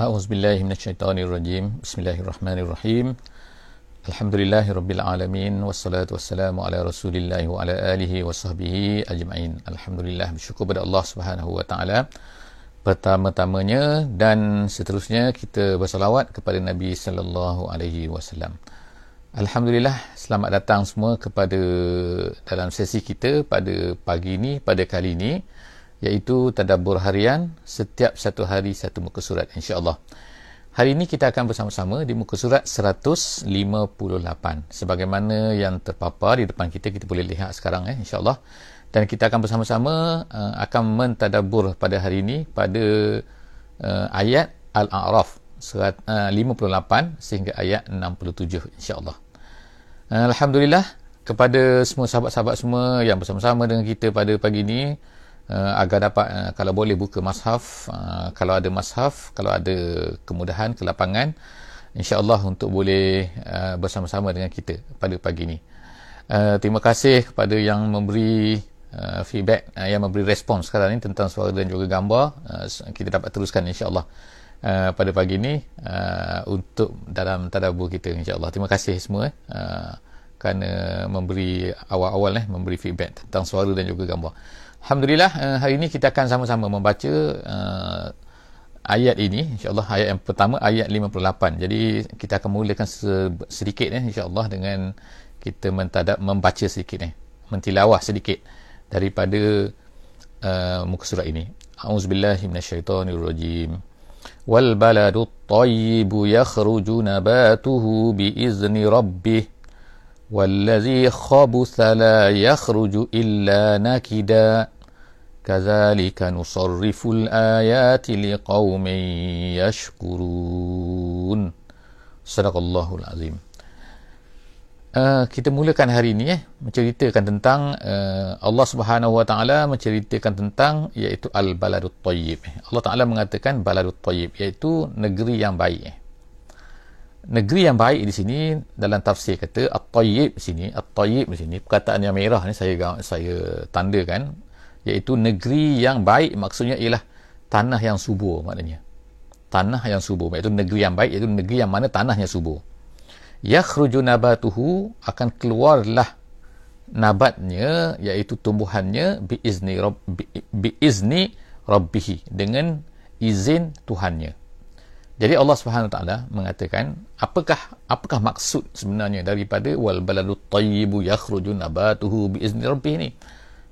A'udzubillahiminasyaitanirrajim. Bismillahirrahmanirrahim. Alhamdulillahirabbilalamin wassalatu wassalamu ala Rasulillah wa ala alihi wa sahbihi ajma'in. Alhamdulillah bersyukur kepada Allah Subhanahu wa taala. Pertama-tamanya dan seterusnya kita bersalawat kepada Nabi sallallahu alaihi wasallam. Alhamdulillah selamat datang semua kepada dalam sesi kita pada pagi ini pada kali ini iaitu tadabbur harian setiap satu hari satu muka surat insya-Allah. Hari ini kita akan bersama-sama di muka surat 158 sebagaimana yang terpapar di depan kita kita boleh lihat sekarang eh insya-Allah dan kita akan bersama-sama uh, akan mentadabbur pada hari ini pada uh, ayat Al-A'raf surat uh, 58 sehingga ayat 67 insya-Allah. Uh, Alhamdulillah kepada semua sahabat-sahabat semua yang bersama-sama dengan kita pada pagi ini uh, agar dapat uh, kalau boleh buka mashaf uh, kalau ada mashaf kalau ada kemudahan kelapangan insyaallah untuk boleh uh, bersama-sama dengan kita pada pagi ini. Uh, terima kasih kepada yang memberi uh, feedback uh, yang memberi respons sekarang ini tentang suara dan juga gambar. Uh, kita dapat teruskan insyaallah Uh, pada pagi ini uh, untuk dalam tadabbur kita insyaallah. Terima kasih semua uh, kerana memberi awal-awal eh memberi feedback tentang suara dan juga gambar Alhamdulillah uh, hari ini kita akan sama-sama membaca uh, ayat ini insyaallah ayat yang pertama ayat 58. Jadi kita akan mulakan sedikit eh insyaallah dengan kita mentadab membaca sedikit eh mentilawah sedikit daripada uh, muka surat ini. Auzubillahi minasyaitonirrajim. Wal baladut tayyibu yakhruju nabatuhu bi izni rabbih والذي خبث لا يخرج إلا نكدا كذلك نصرف الآيات لقوم يشكرون صدق الله العظيم Uh, kita mulakan hari ini eh menceritakan tentang uh, Allah Subhanahu Wa Taala menceritakan tentang iaitu al baladut tayyib. Allah Taala mengatakan baladut tayyib iaitu negeri yang baik. Eh negeri yang baik di sini dalam tafsir kata at-tayyib sini at-tayyib di sini perkataan yang merah ni saya saya tandakan iaitu negeri yang baik maksudnya ialah tanah yang subur maknanya. Tanah yang subur iaitu negeri yang baik iaitu negeri yang mana tanahnya subur. Yakhruju nabatuhu akan keluarlah nabatnya iaitu tumbuhannya bi izni rabb bi izni rabbih dengan izin Tuhannya jadi Allah Subhanahu taala mengatakan apakah apakah maksud sebenarnya daripada wal baladut tayyibu yakhruju nabatuhu bi izni rabbih ni?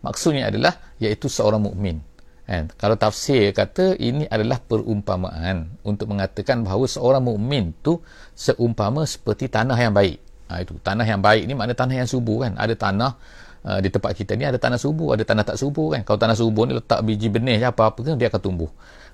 Maksudnya adalah iaitu seorang mukmin. Kan? Kalau tafsir kata ini adalah perumpamaan untuk mengatakan bahawa seorang mukmin tu seumpama seperti tanah yang baik. Ha, itu tanah yang baik ni makna tanah yang subur kan. Ada tanah uh, di tempat kita ni ada tanah subur, ada tanah tak subur kan. Kalau tanah subur ni letak biji benih apa-apa kan dia akan tumbuh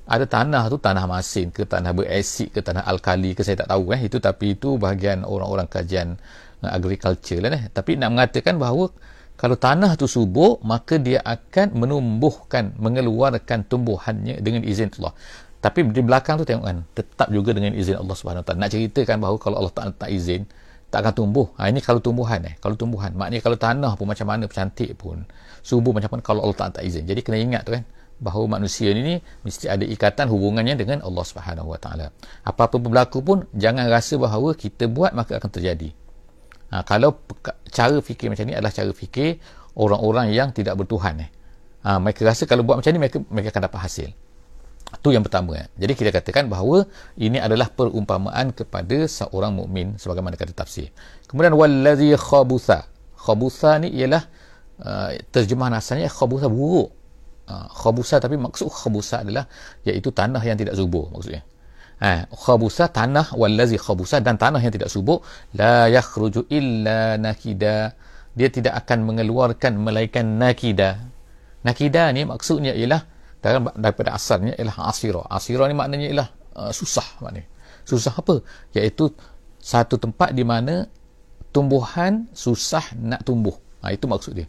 ada tanah tu tanah masin ke tanah berasid ke tanah alkali ke saya tak tahu eh. Itu tapi itu bahagian orang-orang kajian uh, agriculture lah eh. Tapi nak mengatakan bahawa kalau tanah tu subur maka dia akan menumbuhkan mengeluarkan tumbuhannya dengan izin Allah. Tapi di belakang tu tengok kan tetap juga dengan izin Allah taala. Nak ceritakan bahawa kalau Allah tak tak izin tak akan tumbuh. Ha, ini kalau tumbuhan eh. Kalau tumbuhan. Maknanya kalau tanah pun macam mana cantik pun subur macam mana kalau Allah tak tak izin. Jadi kena ingat tu kan bahawa manusia ini mesti ada ikatan hubungannya dengan Allah Subhanahu Wa Taala. Apa-apa berlaku pun jangan rasa bahawa kita buat maka akan terjadi. Ha, kalau cara fikir macam ni adalah cara fikir orang-orang yang tidak bertuhan eh. Ha, mereka rasa kalau buat macam ni mereka mereka akan dapat hasil. Itu yang pertama. Eh. Jadi kita katakan bahawa ini adalah perumpamaan kepada seorang mukmin sebagaimana kata tafsir. Kemudian wallazi khabutha. Khabutha ni ialah uh, terjemahan asalnya khabutha buruk uh, khabusa tapi maksud khabusa adalah iaitu tanah yang tidak subur maksudnya. Ha khabusa tanah wallazi khabusa dan tanah yang tidak subur la yakhruju illa nakida. Dia tidak akan mengeluarkan melainkan nakida. Nakida ni maksudnya ialah daripada asalnya ialah asira. Asira ni maknanya ialah uh, susah maknanya. Susah apa? Iaitu satu tempat di mana tumbuhan susah nak tumbuh. Ha, itu maksud dia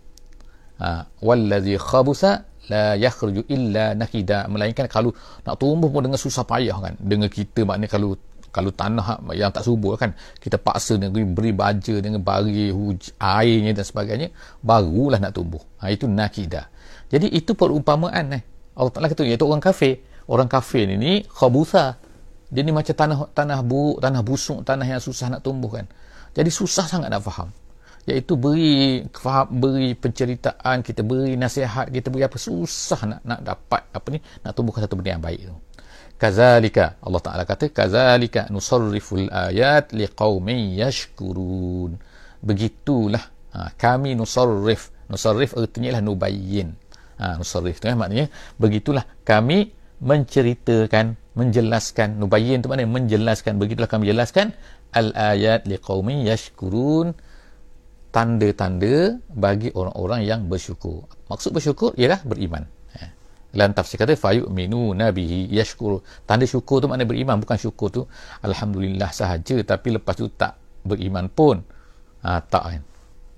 ha, wallazi khabusa la yakhruju illa nakida melainkan kalau nak tumbuh pun dengan susah payah kan. Dengan kita maknanya kalau kalau tanah yang tak subur kan kita paksa dengan beri baja dengan bagi airnya dan sebagainya barulah nak tumbuh. Ha, itu nakida jadi itu perumpamaan eh. Allah Ta'ala kata iaitu orang kafir. Orang kafir ini khabusa. Dia ni macam tanah tanah buruk tanah busuk tanah yang susah nak tumbuhkan jadi susah sangat nak faham iaitu beri faham, beri penceritaan kita beri nasihat kita beri apa susah nak nak dapat apa ni nak tumbuhkan satu benda yang baik tu. Kazalika Allah Taala kata kazalika nusarriful ayat liqaumin yashkurun. Begitulah ha, kami nusarrif. Nusarrif artinya lah nubayyin ha, nusarrif tu eh, maknanya begitulah kami menceritakan menjelaskan. Nubayyin tu maknanya menjelaskan. Begitulah kami jelaskan al ayat liqaumin yashkurun tanda-tanda bagi orang-orang yang bersyukur. Maksud bersyukur ialah beriman. Ha. Dalam tafsir kata fayu'minu nabihi yashkur. Tanda syukur tu maknanya beriman bukan syukur tu alhamdulillah sahaja tapi lepas tu tak beriman pun. Ha, tak kan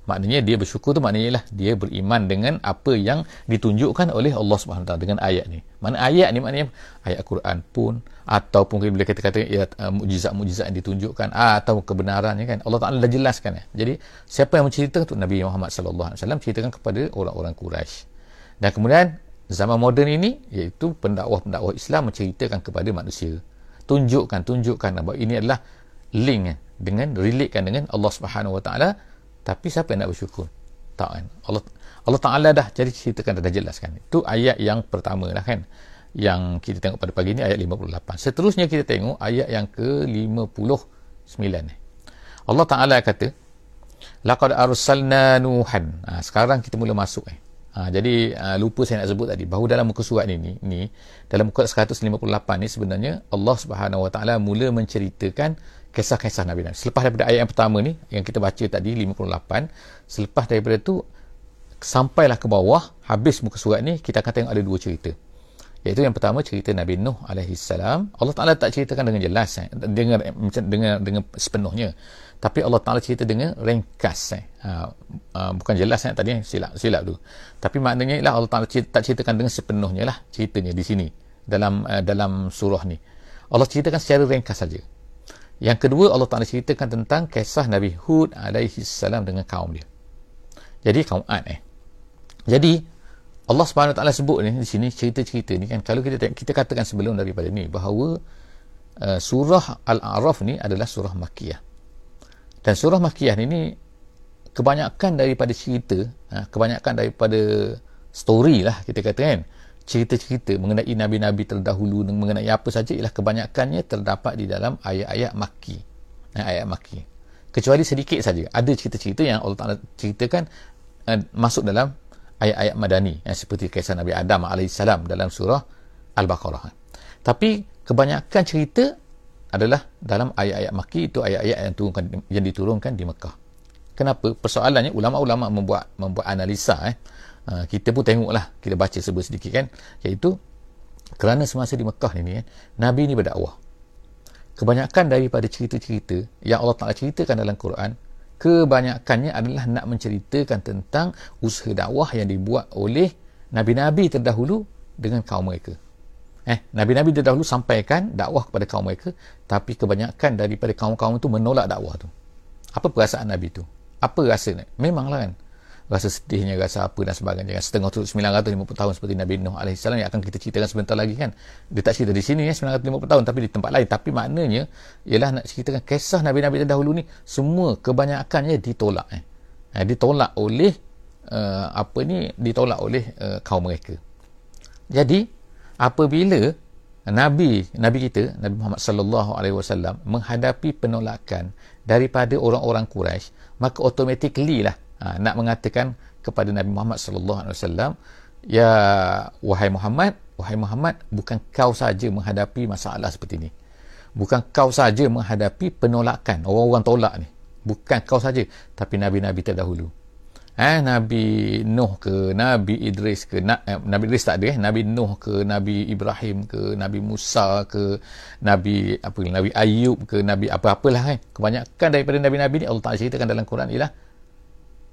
maknanya dia bersyukur tu maknanya lah dia beriman dengan apa yang ditunjukkan oleh Allah Subhanahu taala dengan ayat ni. Mana ayat ni maknanya? Ayat Quran pun ataupun bila kita kata ya, uh, mukjizat-mukjizat yang ditunjukkan atau kebenarannya kan. Allah Taala dah jelaskan ya. jadi siapa yang menceritakan tu Nabi Muhammad sallallahu alaihi wasallam ceritakan kepada orang-orang Quraisy. Dan kemudian zaman moden ini iaitu pendakwah-pendakwah Islam menceritakan kepada manusia. Tunjukkan tunjukkan bahawa ini adalah link dengan relatekan dengan Allah Subhanahu wa taala tapi siapa yang nak bersyukur? Tak kan? Allah Allah Taala dah jadi ceritakan dah jelaskan. Itu ayat yang pertama lah kan? Yang kita tengok pada pagi ni ayat 58 seterusnya kita tengok ayat yang ke 59 Allah Taala kata laqad arsalna nuhan. Ha, sekarang kita mula masuk eh. Ha, jadi uh, lupa saya nak sebut tadi. Bahawa dalam muka surat ini ni dalam muka 158 ni sebenarnya Allah Subhanahu Wa Taala mula menceritakan kisah-kisah Nabi Nabi. Selepas daripada ayat yang pertama ni yang kita baca tadi 58, selepas daripada tu sampailah ke bawah habis muka surat ni kita akan tengok ada dua cerita. Iaitu yang pertama cerita Nabi Nuh alaihi salam. Allah Taala tak ceritakan dengan jelas eh, dengan macam dengan dengan sepenuhnya. Tapi Allah Taala cerita dengan ringkas eh. Ha, uh, bukan jelas eh, tadi silap silap tu. Tapi maknanya ialah Allah Taala tak ceritakan dengan sepenuhnya lah ceritanya di sini dalam uh, dalam surah ni. Allah ceritakan secara ringkas saja. Yang kedua Allah Taala ceritakan tentang kisah Nabi Hud alaihi salam dengan kaum dia. Jadi kaum Ad eh. Jadi Allah Subhanahu Taala sebut ni di sini cerita-cerita ni kan kalau kita kita katakan sebelum daripada ni bahawa uh, surah Al-A'raf ni adalah surah Makkiyah. Dan surah Makkiyah ni, ni kebanyakan daripada cerita, uh, kebanyakan daripada story lah kita kata kan cerita-cerita mengenai nabi-nabi terdahulu dan mengenai apa saja ialah kebanyakannya terdapat di dalam ayat-ayat maki eh, ayat maki kecuali sedikit saja. Ada cerita-cerita yang Allah Taala ceritakan uh, masuk dalam ayat-ayat madani yang seperti kisah Nabi Adam alaihissalam dalam surah Al-Baqarah. Tapi kebanyakan cerita adalah dalam ayat-ayat maki itu ayat-ayat yang diturunkan yang diturunkan di Mekah. Kenapa? Persoalannya ulama-ulama membuat membuat analisa eh Ha, kita pun tengoklah kita baca sebut sedikit kan. Iaitu kerana semasa di Mekah ni kan Nabi ni berdakwah. Kebanyakan daripada cerita-cerita yang Allah Ta'ala ceritakan dalam Quran kebanyakannya adalah nak menceritakan tentang usaha dakwah yang dibuat oleh Nabi-Nabi terdahulu dengan kaum mereka. Eh, Nabi-Nabi terdahulu sampaikan dakwah kepada kaum mereka tapi kebanyakan daripada kaum-kaum itu menolak dakwah tu. Apa perasaan Nabi tu? Apa rasa memanglah kan rasa sedihnya rasa apa dan sebagainya setengah tu 950 tahun seperti Nabi Nuh AS yang akan kita ceritakan sebentar lagi kan. Dia tak cerita di sini ya 950 tahun tapi di tempat lain. Tapi maknanya ialah nak ceritakan kisah Nabi-Nabi terdahulu ni semua kebanyakannya ditolak eh. eh ditolak oleh uh, apa ni ditolak oleh uh, kaum mereka. Jadi apabila Nabi Nabi kita Nabi Muhammad sallallahu alaihi wasallam menghadapi penolakan daripada orang-orang Quraisy maka automatically lah ha, nak mengatakan kepada Nabi Muhammad sallallahu alaihi wasallam ya wahai Muhammad wahai Muhammad bukan kau saja menghadapi masalah seperti ini. Bukan kau saja menghadapi penolakan orang-orang tolak ni. Bukan kau saja tapi nabi-nabi terdahulu. Eh Nabi Nuh ke Nabi Idris ke na, eh, Nabi Idris tak ada eh. Nabi Nuh ke Nabi Ibrahim ke Nabi Musa ke Nabi apa Nabi Ayub ke Nabi apa-apalah eh. Kebanyakan daripada nabi-nabi ni Allah Taala ceritakan dalam Quran ialah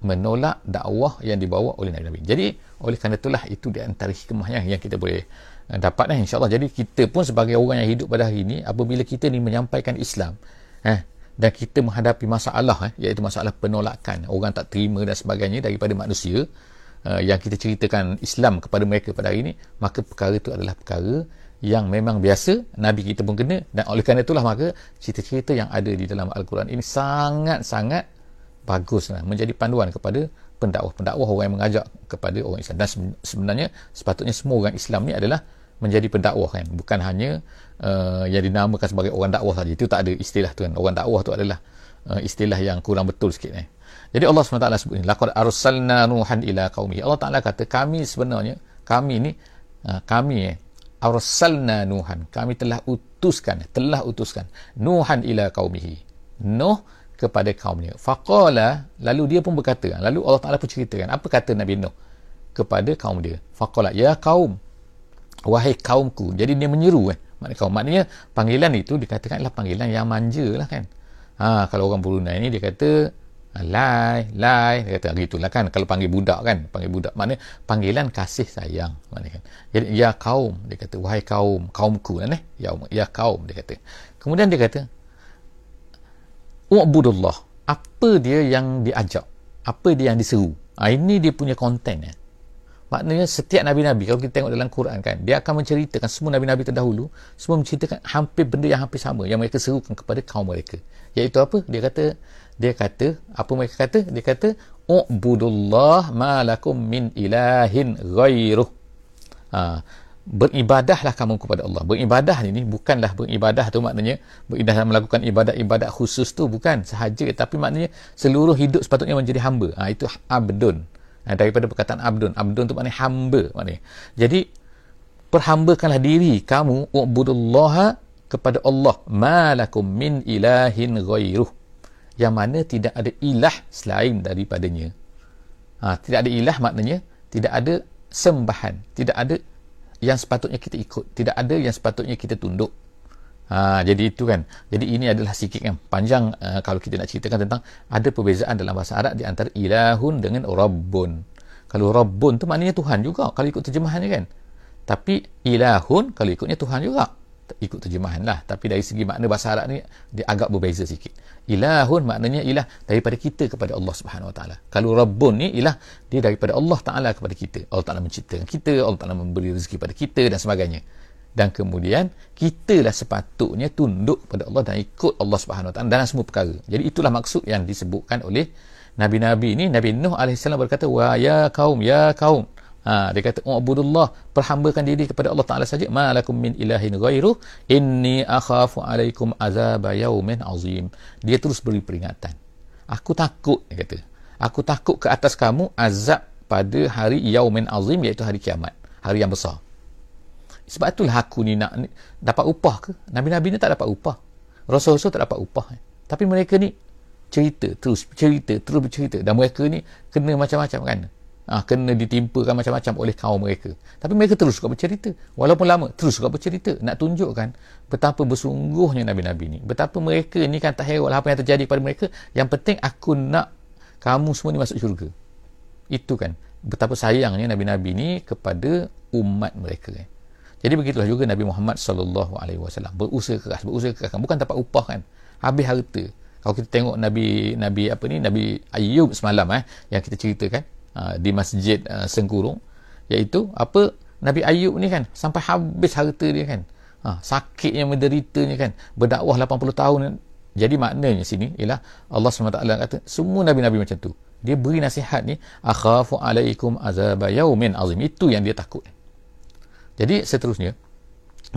menolak dakwah yang dibawa oleh Nabi-Nabi. Jadi, oleh kerana itulah itu di antara hikmahnya yang kita boleh uh, dapat eh, insyaAllah. Jadi, kita pun sebagai orang yang hidup pada hari ini, apabila kita ni menyampaikan Islam, eh, dan kita menghadapi masalah, eh, iaitu masalah penolakan, orang tak terima dan sebagainya daripada manusia, uh, yang kita ceritakan Islam kepada mereka pada hari ini, maka perkara itu adalah perkara yang memang biasa Nabi kita pun kena dan oleh kerana itulah maka cerita-cerita yang ada di dalam Al-Quran ini sangat-sangat bagus lah, menjadi panduan kepada pendakwah-pendakwah orang yang mengajak kepada orang Islam. Dan sebenarnya sepatutnya semua orang Islam ni adalah menjadi pendakwah kan. Bukan hanya uh, yang dinamakan sebagai orang dakwah saja. Itu tak ada istilah tu kan. Orang dakwah tu adalah uh, istilah yang kurang betul sikit eh. jadi Allah SWT sebut ni laqad arsalna nuhan ila qaumi Allah Taala kata kami sebenarnya kami ni uh, kami eh arsalna nuhan. Kami telah utuskan telah utuskan nuhan ila qaumihi. Nuh kepada kaumnya. Faqala lalu dia pun berkata lalu Allah Taala pun ceritakan apa kata Nabi Nuh kepada kaum dia? Faqala ya kaum wahai kaumku. Jadi dia menyeru eh. Maknanya kaum maknanya panggilan itu dikatakan adalah panggilan yang manja lah kan. Ha, kalau orang Brunei ni dia kata lai lai. Dia kata gitulah kan. Kalau panggil budak kan. Panggil budak maknanya panggilan kasih sayang maknanya kan. Jadi ya kaum dia kata wahai kaum kaumku lah eh. Ya ya kaum dia kata. Kemudian dia kata ubudullah apa dia yang diajak apa dia yang diseru ha, ini dia punya konten eh Maknanya setiap Nabi-Nabi, kalau kita tengok dalam Quran kan, dia akan menceritakan semua Nabi-Nabi terdahulu, semua menceritakan hampir benda yang hampir sama, yang mereka serukan kepada kaum mereka. Iaitu apa? Dia kata, dia kata, apa mereka kata? Dia kata, U'budullah ma lakum min ilahin ghairuh. Ha, beribadahlah kamu kepada Allah. Beribadah ini bukanlah beribadah tu maknanya beribadah melakukan ibadat-ibadat khusus tu bukan sahaja tapi maknanya seluruh hidup sepatutnya menjadi hamba. Ha, itu abdun. Ha, daripada perkataan abdun. Abdun tu maknanya hamba maknanya. Jadi perhambakanlah diri kamu ubudullaha kepada Allah. Malakum min ilahin ghairuh. Yang mana tidak ada ilah selain daripadanya. Ha, tidak ada ilah maknanya tidak ada sembahan tidak ada yang sepatutnya kita ikut tidak ada yang sepatutnya kita tunduk Ha, jadi itu kan. Jadi ini adalah sikit yang panjang uh, kalau kita nak ceritakan tentang ada perbezaan dalam bahasa Arab di antara ilahun dengan rabbun. Kalau rabbun tu maknanya Tuhan juga kalau ikut terjemahannya kan. Tapi ilahun kalau ikutnya Tuhan juga. Ikut terjemahan lah. Tapi dari segi makna bahasa Arab ni dia agak berbeza sikit. Ilahun maknanya ilah daripada kita kepada Allah Subhanahu Wa Taala. Kalau rabbun ni ilah dia daripada Allah Taala kepada kita. Allah Taala menciptakan kita, Allah Taala memberi rezeki pada kita dan sebagainya dan kemudian kitalah sepatutnya tunduk kepada Allah dan ikut Allah Subhanahu Wa Taala dalam semua perkara. Jadi itulah maksud yang disebutkan oleh nabi-nabi ini Nabi Nuh alaihissalam berkata wa ya kaum ya kaum. Ha, dia kata ubudullah perhambakan diri kepada Allah Taala saja malakum min ilahin ghairu inni akhafu alaikum azab yaumin azim. Dia terus beri peringatan. Aku takut dia kata. Aku takut ke atas kamu azab pada hari yaumin azim iaitu hari kiamat, hari yang besar. Sebab itulah aku ni nak ni, dapat upah ke? Nabi-Nabi ni tak dapat upah. Rasul-Rasul tak dapat upah. Tapi mereka ni cerita, terus cerita, terus bercerita. Dan mereka ni kena macam-macam kan? Ha, kena ditimpakan macam-macam oleh kaum mereka. Tapi mereka terus suka bercerita. Walaupun lama, terus suka bercerita. Nak tunjukkan betapa bersungguhnya Nabi-Nabi ni. Betapa mereka ni kan tak heran apa yang terjadi pada mereka. Yang penting aku nak kamu semua ni masuk syurga. Itu kan. Betapa sayangnya Nabi-Nabi ni kepada umat mereka. Kan? Jadi begitulah juga Nabi Muhammad sallallahu alaihi wasallam berusaha keras, berusaha keras kan bukan dapat upah kan. Habis harta. Kalau kita tengok Nabi Nabi apa ni Nabi Ayub semalam eh yang kita ceritakan uh, di Masjid uh, Sengkurung iaitu apa Nabi Ayub ni kan sampai habis harta dia kan. Ha, sakitnya menderitanya kan berdakwah 80 tahun jadi maknanya sini ialah Allah SWT kata semua Nabi-Nabi macam tu dia beri nasihat ni akhafu alaikum azab yaumin azim itu yang dia takut jadi seterusnya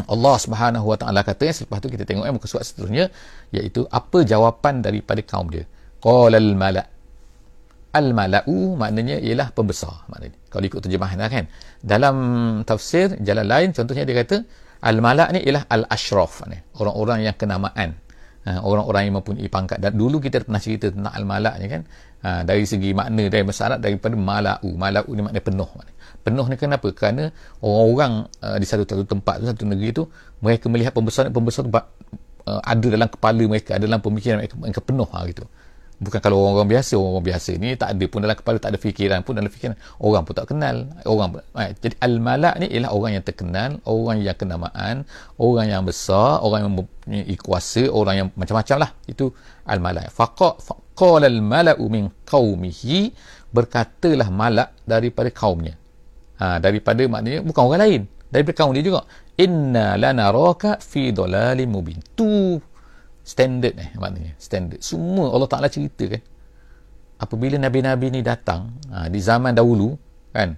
Allah Subhanahu Wa Taala kata selepas tu kita tengok eh muka surat seterusnya iaitu apa jawapan daripada kaum dia. Qalal mala. Al mala'u maknanya ialah pembesar maknanya. Kalau ikut terjemahan lah kan. Dalam tafsir jalan lain contohnya dia kata al mala' ni ialah al ashraf maknanya. Orang-orang yang kenamaan. Ha, orang-orang yang mempunyai pangkat dan dulu kita pernah cerita tentang al mala' ni kan. Ha, dari segi makna dari masyarakat daripada mala'u. Mala'u ni maknanya penuh maknanya penuh ni kenapa kerana orang-orang uh, di satu-satu tempat satu negeri tu mereka melihat pembesar pembesar tu uh, ada dalam kepala mereka ada dalam pemikiran mereka, mereka penuh ha, gitu bukan kalau orang-orang biasa orang-orang biasa ni tak ada pun dalam kepala tak ada fikiran pun dalam fikiran orang pun tak kenal. Orang eh, jadi al-malak ni ialah orang yang terkenal orang yang kenamaan orang yang besar orang yang mempunyai kuasa orang yang macam-macam lah. Itu al-malak. Faqa faqala al-mala'u min qaumihi berkatalah malak daripada kaumnya. Ha, daripada maknanya bukan orang lain daripada kaum dia juga. Inna lanaraka fi dalalin mubin. Tu standard eh maknanya. Standard. Semua Allah Taala cerita kan. Apabila nabi-nabi ni datang ha, di zaman dahulu kan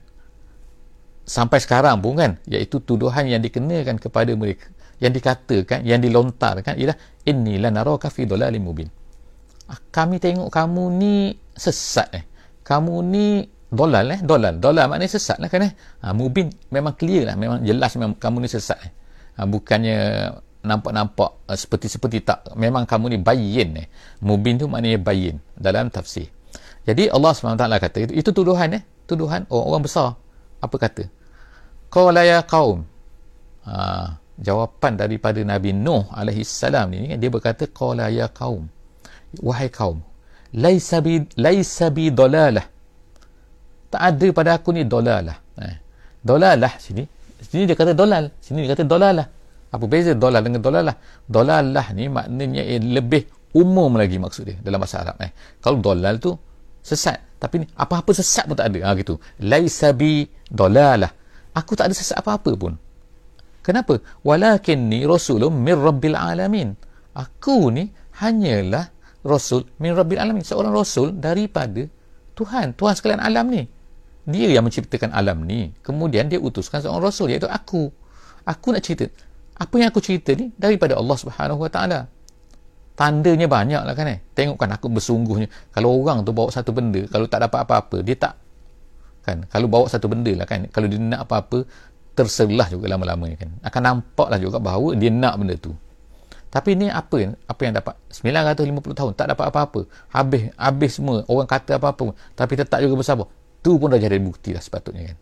sampai sekarang pun kan iaitu tuduhan yang dikenakan kepada mereka yang dikatakan yang dilontarkan ialah innilah naraka fi dhalalin mubin. Ah, kami tengok kamu ni sesat eh. Kamu ni dolal eh. Dolal. Dolal maknanya sesat lah kan eh. Ha, mubin memang clear lah. Memang jelas memang kamu ni sesat eh. Ha, bukannya nampak-nampak seperti-seperti tak memang kamu ni bayin eh. Mubin tu maknanya bayin dalam tafsir. Jadi Allah SWT kata itu, itu tuduhan eh. Tuduhan orang-orang besar. Apa kata? Qala ya qaum. Ha, jawapan daripada Nabi Nuh alaihi salam ni dia berkata qala ya qaum. Wahai kaum laisa bi laisa bi dalalah. Tak ada pada aku ni dalalah eh. dalalah sini sini dia kata dolal sini dia kata dolalah apa beza? Dolal dengan dolalah dolalah ni maknanya lebih umum lagi maksud dia dalam bahasa Arab eh. kalau dolal tu sesat tapi ni apa-apa sesat pun tak ada. Ha, gitu. Laisa bi dalalah aku tak ada sesat apa-apa pun. Kenapa? Walakinni rasulun min rabbil alamin. Aku ni hanyalah rasul min rabbil alamin. Seorang rasul daripada Tuhan. Tuhan sekalian alam ni. Dia yang menciptakan alam ni. Kemudian dia utuskan seorang rasul iaitu aku. Aku nak cerita apa yang aku cerita ni? Daripada Allah Subhanahu Wa Taala. Tandanya banyak lah kan eh? Tengokkan aku bersungguhnya. Kalau orang tu bawa satu benda kalau tak dapat apa-apa dia tak. Kan? Kalau bawa satu benda lah kan kalau dia nak apa-apa terselah juga lama-lama kan. Akan nampak lah juga bahawa dia nak benda tu. Tapi ni apa apa yang dapat? 950 tahun tak dapat apa-apa. Habis habis semua orang kata apa-apa tapi tetap juga bersabar. Tu pun dah jadi bukti lah sepatutnya kan.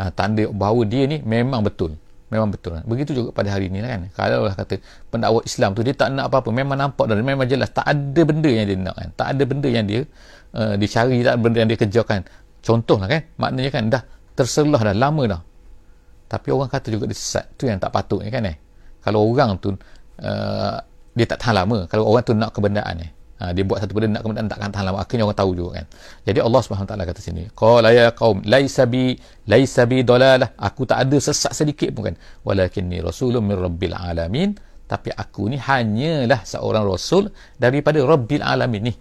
Ha, tanda bahawa dia ni memang betul memang betul. Begitu juga pada hari ni lah kan. Kalau lah kata pendakwa Islam tu dia tak nak apa-apa. Memang nampak dan memang jelas. Tak ada benda yang dia nak kan. Tak ada benda yang dia uh, dicari tak ada benda yang dia kejarkan contoh lah kan. Maknanya kan dah terselah dah lama dah. Tapi orang kata juga dia sesat. Tu yang tak patutnya kan eh. Kalau orang tu uh, dia tak tahan lama. Kalau orang tu nak kebendaan eh ha, dia buat satu benda nak kemudian takkan tahan lama akhirnya orang tahu juga kan jadi Allah taala kata sini qala ya qaum laisa bi laisa bi dalalah aku tak ada sesat sedikit pun kan walakinni rasulun min rabbil alamin tapi aku ni hanyalah seorang rasul daripada rabbil alamin ni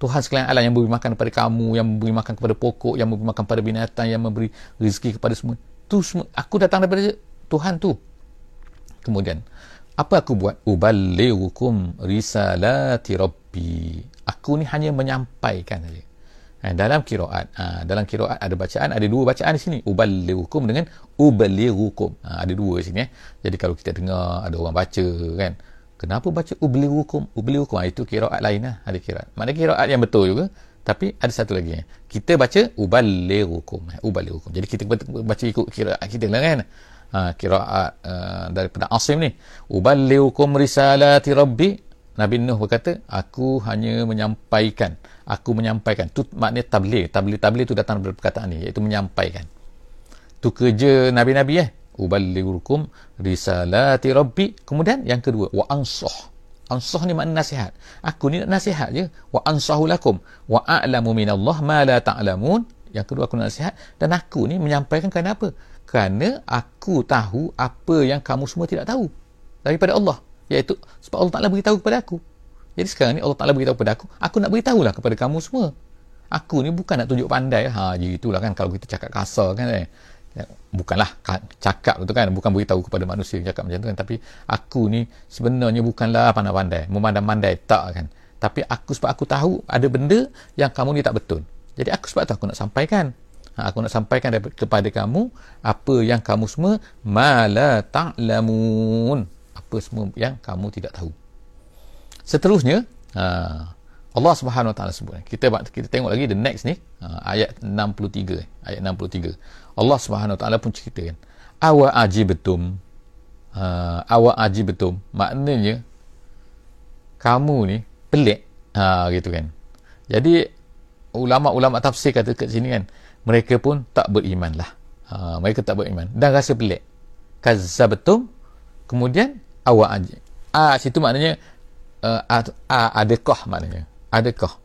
Tuhan sekalian alam yang memberi makan kepada kamu, yang memberi makan kepada pokok, yang memberi makan kepada binatang, yang memberi rezeki kepada semua. Tu semua aku datang daripada Tuhan tu. Kemudian, apa aku buat? Uballighukum risalati rabbi. Aku ni hanya menyampaikan saja. Ha, dalam kiraat, ha, dalam kiraat ada bacaan, ada dua bacaan di sini. Uballighukum dengan uballighukum. Ha, ada dua di sini. Eh. Jadi kalau kita dengar ada orang baca kan, Kenapa baca ublirukum? Ublirukum ha, itu kiraat lain lah. Ada kiraat. Mana kiraat yang betul juga. Tapi ada satu lagi. Eh. Kita baca ubalirukum. Eh, ubalirukum. Jadi kita baca ikut kiraat kita lah kan. Ha, kiraat uh, daripada Asim ni. Ubalirukum risalati rabbi. Nabi Nuh berkata, aku hanya menyampaikan. Aku menyampaikan. Itu maknanya tabligh. Tabligh-tabligh itu datang dari perkataan ni. Iaitu menyampaikan. Itu kerja Nabi-Nabi eh uballighukum risalati rabbi kemudian yang kedua wa ansah ansah ni makna nasihat aku ni nak nasihat je wa ansahu lakum wa a'lamu minallah ma la ta'lamun yang kedua aku nak nasihat dan aku ni menyampaikan kerana apa kerana aku tahu apa yang kamu semua tidak tahu daripada Allah iaitu sebab Allah Taala beritahu kepada aku. Jadi sekarang ni Allah Taala beritahu kepada aku aku nak beritahulah kepada kamu semua. Aku ni bukan nak tunjuk pandai. Ha itulah kan kalau kita cakap kasar kan eh. Ya, bukanlah cakap tu kan bukan beritahu kepada manusia cakap macam tu kan. Tapi aku ni sebenarnya bukanlah pandai-pandai memandai-mandai tak kan. Tapi aku sebab aku tahu ada benda yang kamu ni tak betul. Jadi aku sebab tu aku nak sampaikan. Ha, aku nak sampaikan kepada kamu apa yang kamu semua mala ta'lamun apa semua yang kamu tidak tahu. Seterusnya ha, Allah Subhanahu Wa Taala sebut kita kita tengok lagi the next ni ha, ayat 63 ayat 63 Allah Subhanahu Wa Taala pun ceritakan awa aji betum uh, awa aji betum maknanya kamu ni pelik ha, gitu kan. Jadi ulama-ulama tafsir kata kat sini kan mereka pun tak beriman lah ha, mereka tak beriman dan rasa pelik. Kazzabatum kemudian awa aji a situ maknanya uh, a, a, adakah maknanya. Adakah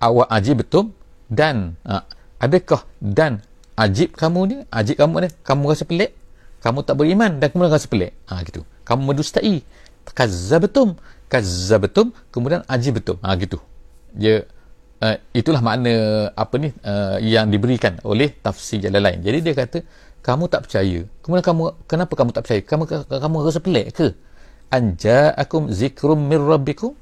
awa aji betum dan uh, adakah dan ajib kamu ni ajib kamu ni kamu rasa pelik kamu tak beriman dan kemudian rasa pelik. Ha, gitu. Kamu mendustai. Kazzabatum kazzabatum kemudian betul. ha, gitu. Dia uh, itulah makna apa ni uh, yang diberikan oleh tafsir jalan lain. Jadi dia kata kamu tak percaya. Kemudian kamu kenapa kamu tak percaya? Kamu kamu rasa pelik ke anja'akum zikrum mir rabbikum.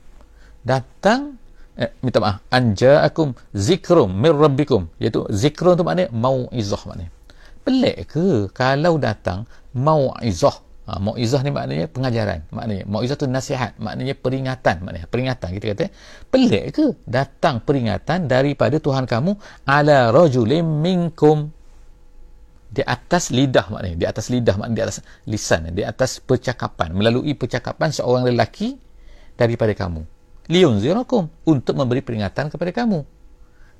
Datang eh, minta maaf. Anja'akum zikrum mir rabbikum. Iaitu zikrum tu maknanya mau'izah maknanya. Pelik ke kalau datang mau'izah? Ha, mau'izah ni maknanya pengajaran. Maknanya mau'izah tu nasihat maknanya peringatan maknanya. Peringatan kita kata. Pelik ke datang peringatan daripada Tuhan kamu? Ala rajulim minkum di atas lidah maknanya di atas lidah maknanya di atas lisan di atas percakapan. Melalui percakapan seorang lelaki daripada kamu. Liun zirakum untuk memberi peringatan kepada kamu.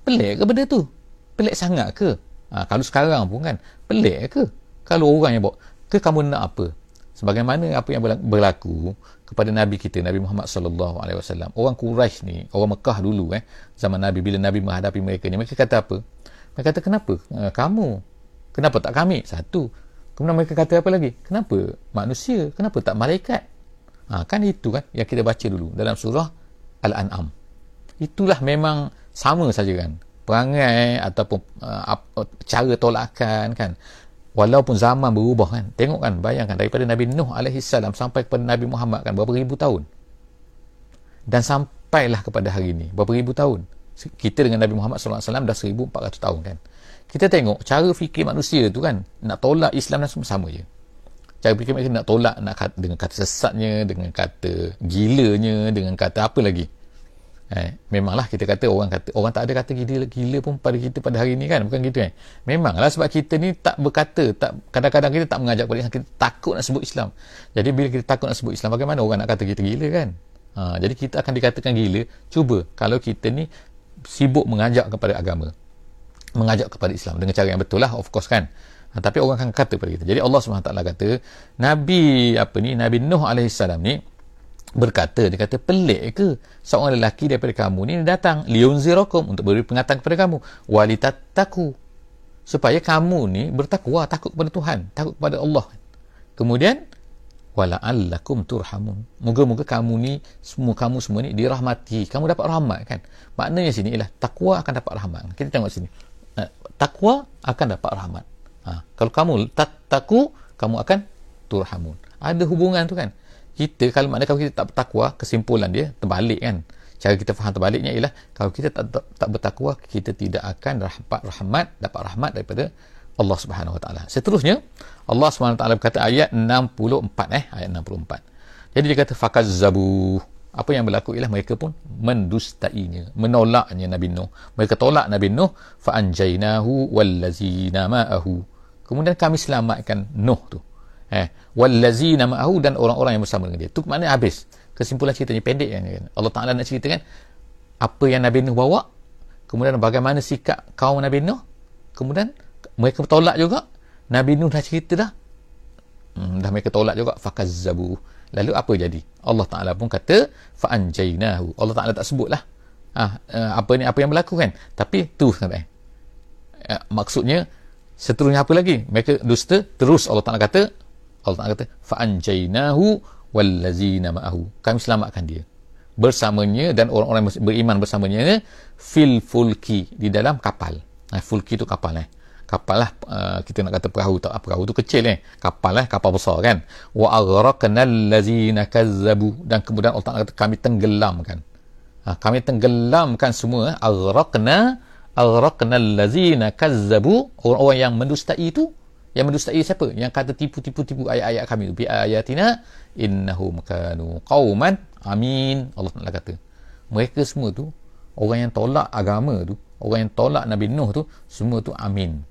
Pelik ke benda tu? Pelik sangat ke? Ha, kalau sekarang pun kan pelik ke? Kalau orang yang bawa ke kamu nak apa? Sebagaimana apa yang berlaku kepada nabi kita Nabi Muhammad sallallahu alaihi wasallam. Orang Quraisy ni orang Mekah dulu eh zaman nabi bila nabi menghadapi mereka ni mereka kata apa? Mereka kata kenapa? Uh, kamu Kenapa tak kami? Satu. Kemudian mereka kata apa lagi? Kenapa manusia? Kenapa tak malaikat? Ha, kan itu kan yang kita baca dulu dalam surah Al-An'am. Itulah memang sama saja kan. Perangai ataupun uh, cara tolakan kan. Walaupun zaman berubah kan. Tengok kan, bayangkan daripada Nabi Nuh AS sampai kepada Nabi Muhammad kan berapa ribu tahun. Dan sampailah kepada hari ini. Berapa ribu tahun. Kita dengan Nabi Muhammad SAW dah 1400 tahun kan kita tengok cara fikir manusia tu kan nak tolak Islam dan semua sama je. Cara fikir mereka nak tolak nak kata, dengan kata sesatnya dengan kata gilanya dengan kata apa lagi. Eh, memanglah kita kata orang kata orang tak ada kata gila, gila pun pada kita pada hari ni kan bukan gitu kan memanglah sebab kita ni tak berkata tak kadang-kadang kita tak mengajak Islam kita takut nak sebut Islam. Jadi bila kita takut nak sebut Islam bagaimana orang nak kata kita gila kan? Ha, jadi kita akan dikatakan gila cuba kalau kita ni sibuk mengajak kepada agama mengajak kepada Islam dengan cara yang betul lah of course kan. Ha, tapi orang akan kata pada kita. Jadi Allah SWT kata Nabi apa ni Nabi Nuh AS ni berkata dia kata pelik ke seorang lelaki daripada kamu ni datang liunzirakum untuk beri pengatan kepada kamu? Walitattaku. Supaya kamu ni bertakwa takut kepada Tuhan takut kepada Allah. Kemudian wala'allakum turhamun. Moga-moga kamu ni semua kamu semua ni dirahmati. Kamu dapat rahmat kan? Maknanya sini ialah takwa akan dapat rahmat. Kita tengok sini takwa akan dapat rahmat. Ha, kalau kamu tak taku, kamu akan turhamun. Ada hubungan tu kan. Kita kalau maknanya kalau kita tak bertakwa, kesimpulan dia terbalik kan. Cara kita faham terbaliknya ialah kalau kita tak, tak, tak bertakwa, kita tidak akan dapat rahmat, dapat rahmat daripada Allah Subhanahu Wa Taala. Seterusnya, Allah Subhanahu Wa Taala berkata ayat 64 eh, ayat 64. Jadi dia kata fakazzabu apa yang berlaku ialah mereka pun mendustainya menolaknya Nabi Nuh. Mereka tolak Nabi Nuh fa anjaynahu wallazina ma'ahu. Kemudian kami selamatkan Nuh tu. Eh wallazina ma'ahu dan orang-orang yang bersama dengan dia. Tu maknanya habis. Kesimpulan ceritanya pendek kan? Allah Taala nak ceritakan apa yang Nabi Nuh bawa kemudian bagaimana sikap kaum Nabi Nuh kemudian mereka tolak juga. Nabi Nuh dah cerita dah. Hmm, dah mereka tolak juga. Fakazzabu lalu apa jadi? Allah Taala pun kata fa anjaynahu Allah Taala tak sebutlah. Ah ha, apa ni apa yang berlaku kan? Tapi tu sampai uh, maksudnya seterusnya apa lagi? Mereka dusta terus Allah Taala kata Allah Taala kata fa anjaynahu wallazina ma'ahu. Kami selamatkan dia. Bersamanya dan orang-orang beriman bersamanya fil fulki di dalam kapal. Nah, fulki itu kapal eh kapal lah uh, kita nak kata perahu tak perahu tu kecil eh kapal lah kapal besar kan. Wa aghraqna allazina kazzabu. Dan kemudian Allah Taala kata kami tenggelamkan. Ha, kami tenggelamkan semua. Aghraqna aghraqna allazina kazzabu. Orang-orang yang mendustai itu yang mendustai siapa? Yang kata tipu-tipu-tipu ayat-ayat kami bi ayatina innahum kanu qauman amin. Allah Taala kata mereka semua tu orang yang tolak agama tu orang yang tolak Nabi Nuh tu semua tu amin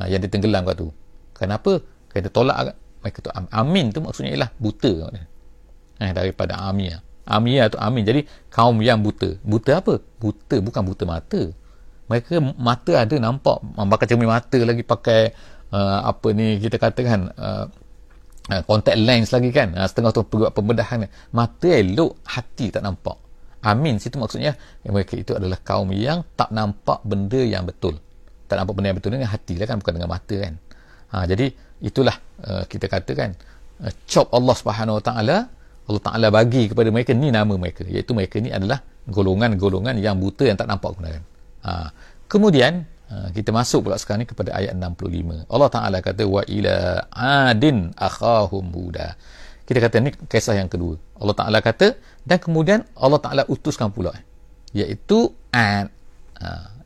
ha, yang ditenggelam kat tu. Kenapa? Kita tolak mereka tu amin tu maksudnya ialah buta ha, daripada amia amia tu amin. Jadi kaum yang buta. Buta apa? Buta bukan buta mata. Mereka mata ada nampak pakai cermin mata lagi pakai uh, apa ni kita katakan uh, contact lens lagi kan. Uh, setengah tu buat pembedahan. Mata elok hati tak nampak. Amin. Situ maksudnya mereka itu adalah kaum yang tak nampak benda yang betul tak nampak benda yang betul dengan hati lah kan bukan dengan mata kan. Ha, jadi itulah uh, kita katakan uh, chop Allah Subhanahu Wa Taala Allah Taala bagi kepada mereka ni nama mereka. Iaitu mereka ni adalah golongan-golongan yang buta yang tak nampak kebenaran. Ha. kemudian uh, kita masuk pula sekarang ni kepada ayat 65 Allah Taala kata wa ila adin akhahum huda. Kita kata ni kisah yang kedua. Allah Taala kata dan kemudian Allah Taala utuskan pula iaitu ad. Ha.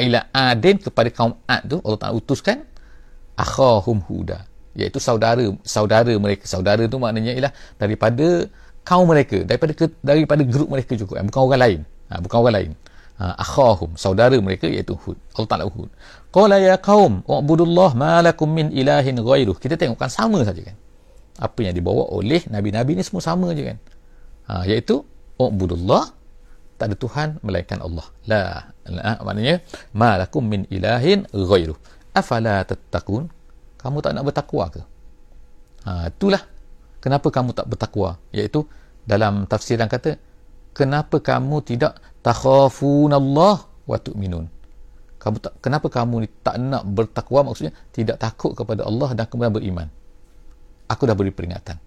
Ila adin kepada kaum ad tu Allah Taala utuskan akhahum huda. Iaitu saudara saudara mereka. Saudara tu maknanya ialah daripada kaum mereka daripada ke, daripada grup mereka juga bukan orang lain. Ha, bukan orang lain. Ha, akhahum saudara mereka iaitu Hud. Allah Taala Hud. Qala ya qaum ubudullah ma lakum min ilahin ghairuh. Kita tengokkan sama saja kan. Apa yang dibawa oleh nabi-nabi ni semua sama je kan. Ha, iaitu ubudullah tak ada Tuhan melainkan Allah. La, la maknanya ma lakum min ilahin ghairuh. Afala tattaqun? Kamu tak nak bertakwa ke? Ha, itulah kenapa kamu tak bertakwa. Iaitu dalam tafsiran kata kenapa kamu tidak takhafunallah wa tu'minun? Kamu tak kenapa kamu ni tak nak bertakwa? Maksudnya tidak takut kepada Allah dan kemudian beriman. Aku dah beri peringatan.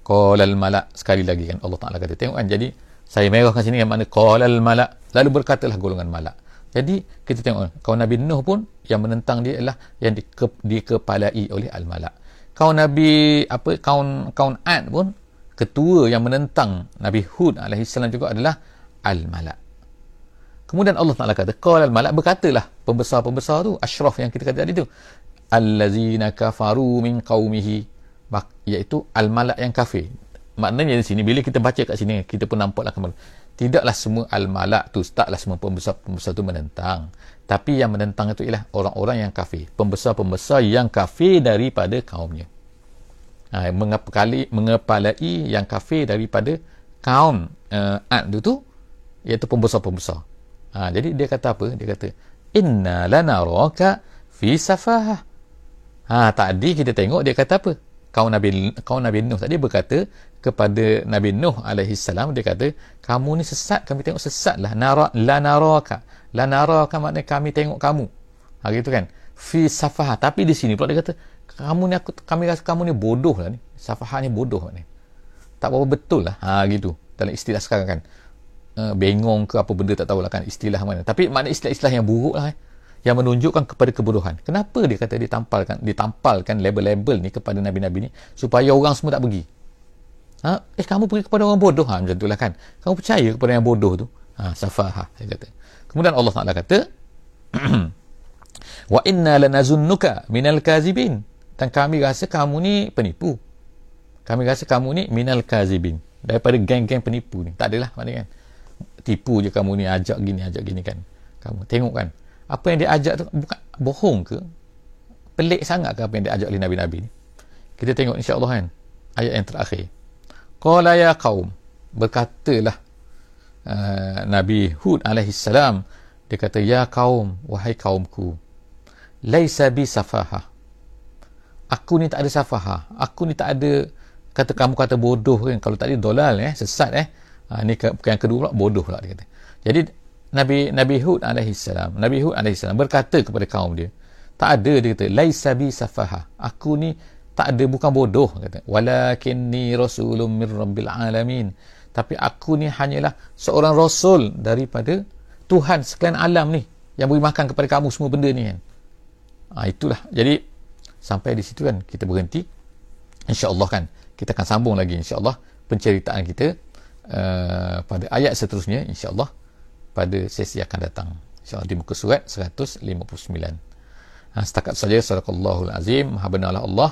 Qalal malak sekali lagi kan Allah Taala kata tengok kan jadi saya merahkan sini yang mana qalal malak lalu berkatalah golongan malak jadi kita tengok kaum Nabi Nuh pun yang menentang dia adalah yang dike, dikepalai oleh Al-Malak. Kaum Nabi apa kaum kaum Ad pun ketua yang menentang Nabi Hud alaihi salam juga adalah Al-Malak. Kemudian Allah Taala kata, "Qala al-malak berkatalah pembesar-pembesar tu, asyraf yang kita kata tadi tu, allazina kafaru min qaumihi." iaitu al-malak yang kafir. Maknanya di sini bila kita baca kat sini kita pun nampaklah kembali. Tidaklah semua al-malak tu taklah semua pembesar-pembesar tu menentang. Tapi yang menentang itu ialah orang-orang yang kafir. Pembesar-pembesar yang kafir daripada kaumnya. Ha, mengepalai, mengepalai yang kafir daripada kaum uh, Ad tu iaitu pembesar-pembesar. Ha, jadi dia kata apa? Dia kata inna lanaraka fi safahah. Ha, tadi kita tengok dia kata apa kaum Nabi kaum Nabi Nuh tadi berkata kepada Nabi Nuh alaihi salam dia kata kamu ni sesat kami tengok sesat lah nara la naraka. La naraka maknanya kami tengok kamu. Ha gitu kan? Fi safaha tapi di sini pula dia kata kamu ni aku kami rasa kamu ni bodoh lah ni. Safaha ni bodoh ni tak apa betul lah. Ha gitu. Dalam istilah sekarang kan. Uh, bengong ke apa benda tak tahulah kan istilah mana. Tapi makna istilah-istilah yang buruk lah eh yang menunjukkan kepada kebodohan. Kenapa dia kata ditampalkan ditampalkan label-label ni kepada nabi-nabi ni supaya orang semua tak pergi. Ha? Eh kamu pergi kepada orang bodoh ha macam itulah kan. Kamu percaya kepada yang bodoh tu? Ha safaha dia kata. Kemudian Allah Taala kata wa inna lanazunnuka minal kazibin dan kami rasa kamu ni penipu. Kami rasa kamu ni minal kazibin daripada geng-geng penipu ni. Tak adalah maknanya kan. Tipu je kamu ni ajak gini ajak gini kan. Kamu tengok kan apa yang dia ajak tu bukan bohong ke? Pelik sangat ke apa yang dia ajak oleh Nabi-Nabi ni? Kita tengok insyaAllah kan ayat yang terakhir. Qala ya qaum berkatalah uh, Nabi Hud alaihi salam dia kata ya kaum wahai kaumku laisa bi safaha. Aku ni tak ada safaha. Aku ni tak ada kata kamu kata bodoh kan? Kalau tak ada dolal eh sesat eh. Ha, ni ke, yang kedua pula bodoh pula dia kata. Jadi Nabi Nabi Hud alaihi salam. Nabi Hud alaihi salam berkata kepada kaum dia tak ada dia kata laisa bi safaha. Aku ni tak ada bukan bodoh kata. Walakinni rasulun mir rabbil alamin. Tapi aku ni hanyalah seorang rasul daripada Tuhan sekalian alam ni yang beri makan kepada kamu semua benda ni kan? Ha, itulah. Jadi sampai di situ kan kita berhenti. Insyaallah kan kita akan sambung lagi insyaallah penceritaan kita uh, pada ayat seterusnya insyaallah pada sesi akan datang. insyaAllah di muka surat 159 ha, setakat saja sadaqallahul azim. Mahabenalah Allah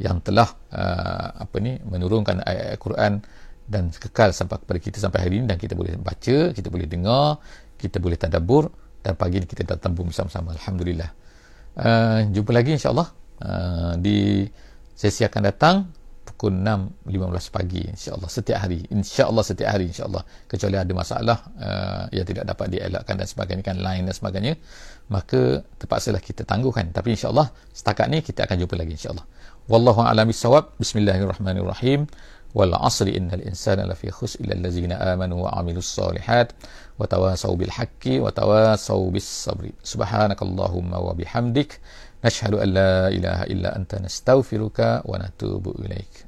yang telah uh, apa ni menurunkan ayat-ayat Quran dan kekal sampai kepada kita sampai hari ini dan kita boleh baca kita boleh dengar kita boleh tadabur dan pagi ini kita datang bersama-sama. Alhamdulillah. Uh, jumpa lagi insyaAllah uh, di sesi akan datang pukul 6.15 pagi insyaAllah setiap hari. insyaAllah setiap hari insyaAllah. Kecuali ada masalah uh, yang tidak dapat dielakkan dan sebagainya kan lain dan sebagainya maka terpaksalah kita tangguhkan. Tapi insyaAllah setakat ni kita akan jumpa lagi insyaAllah. Wallahu a'lam bissawab. Bismillahirrahmanirrahim. Wal asri innal insana lafi khus illa allazina amanu wa amilus salihat wa tawasaw bil haqqi wa tawasaw bis sabri. Subhanakallahumma wa bihamdik. An la ilaha illa anta nastaghfiruka wa natubu ilaik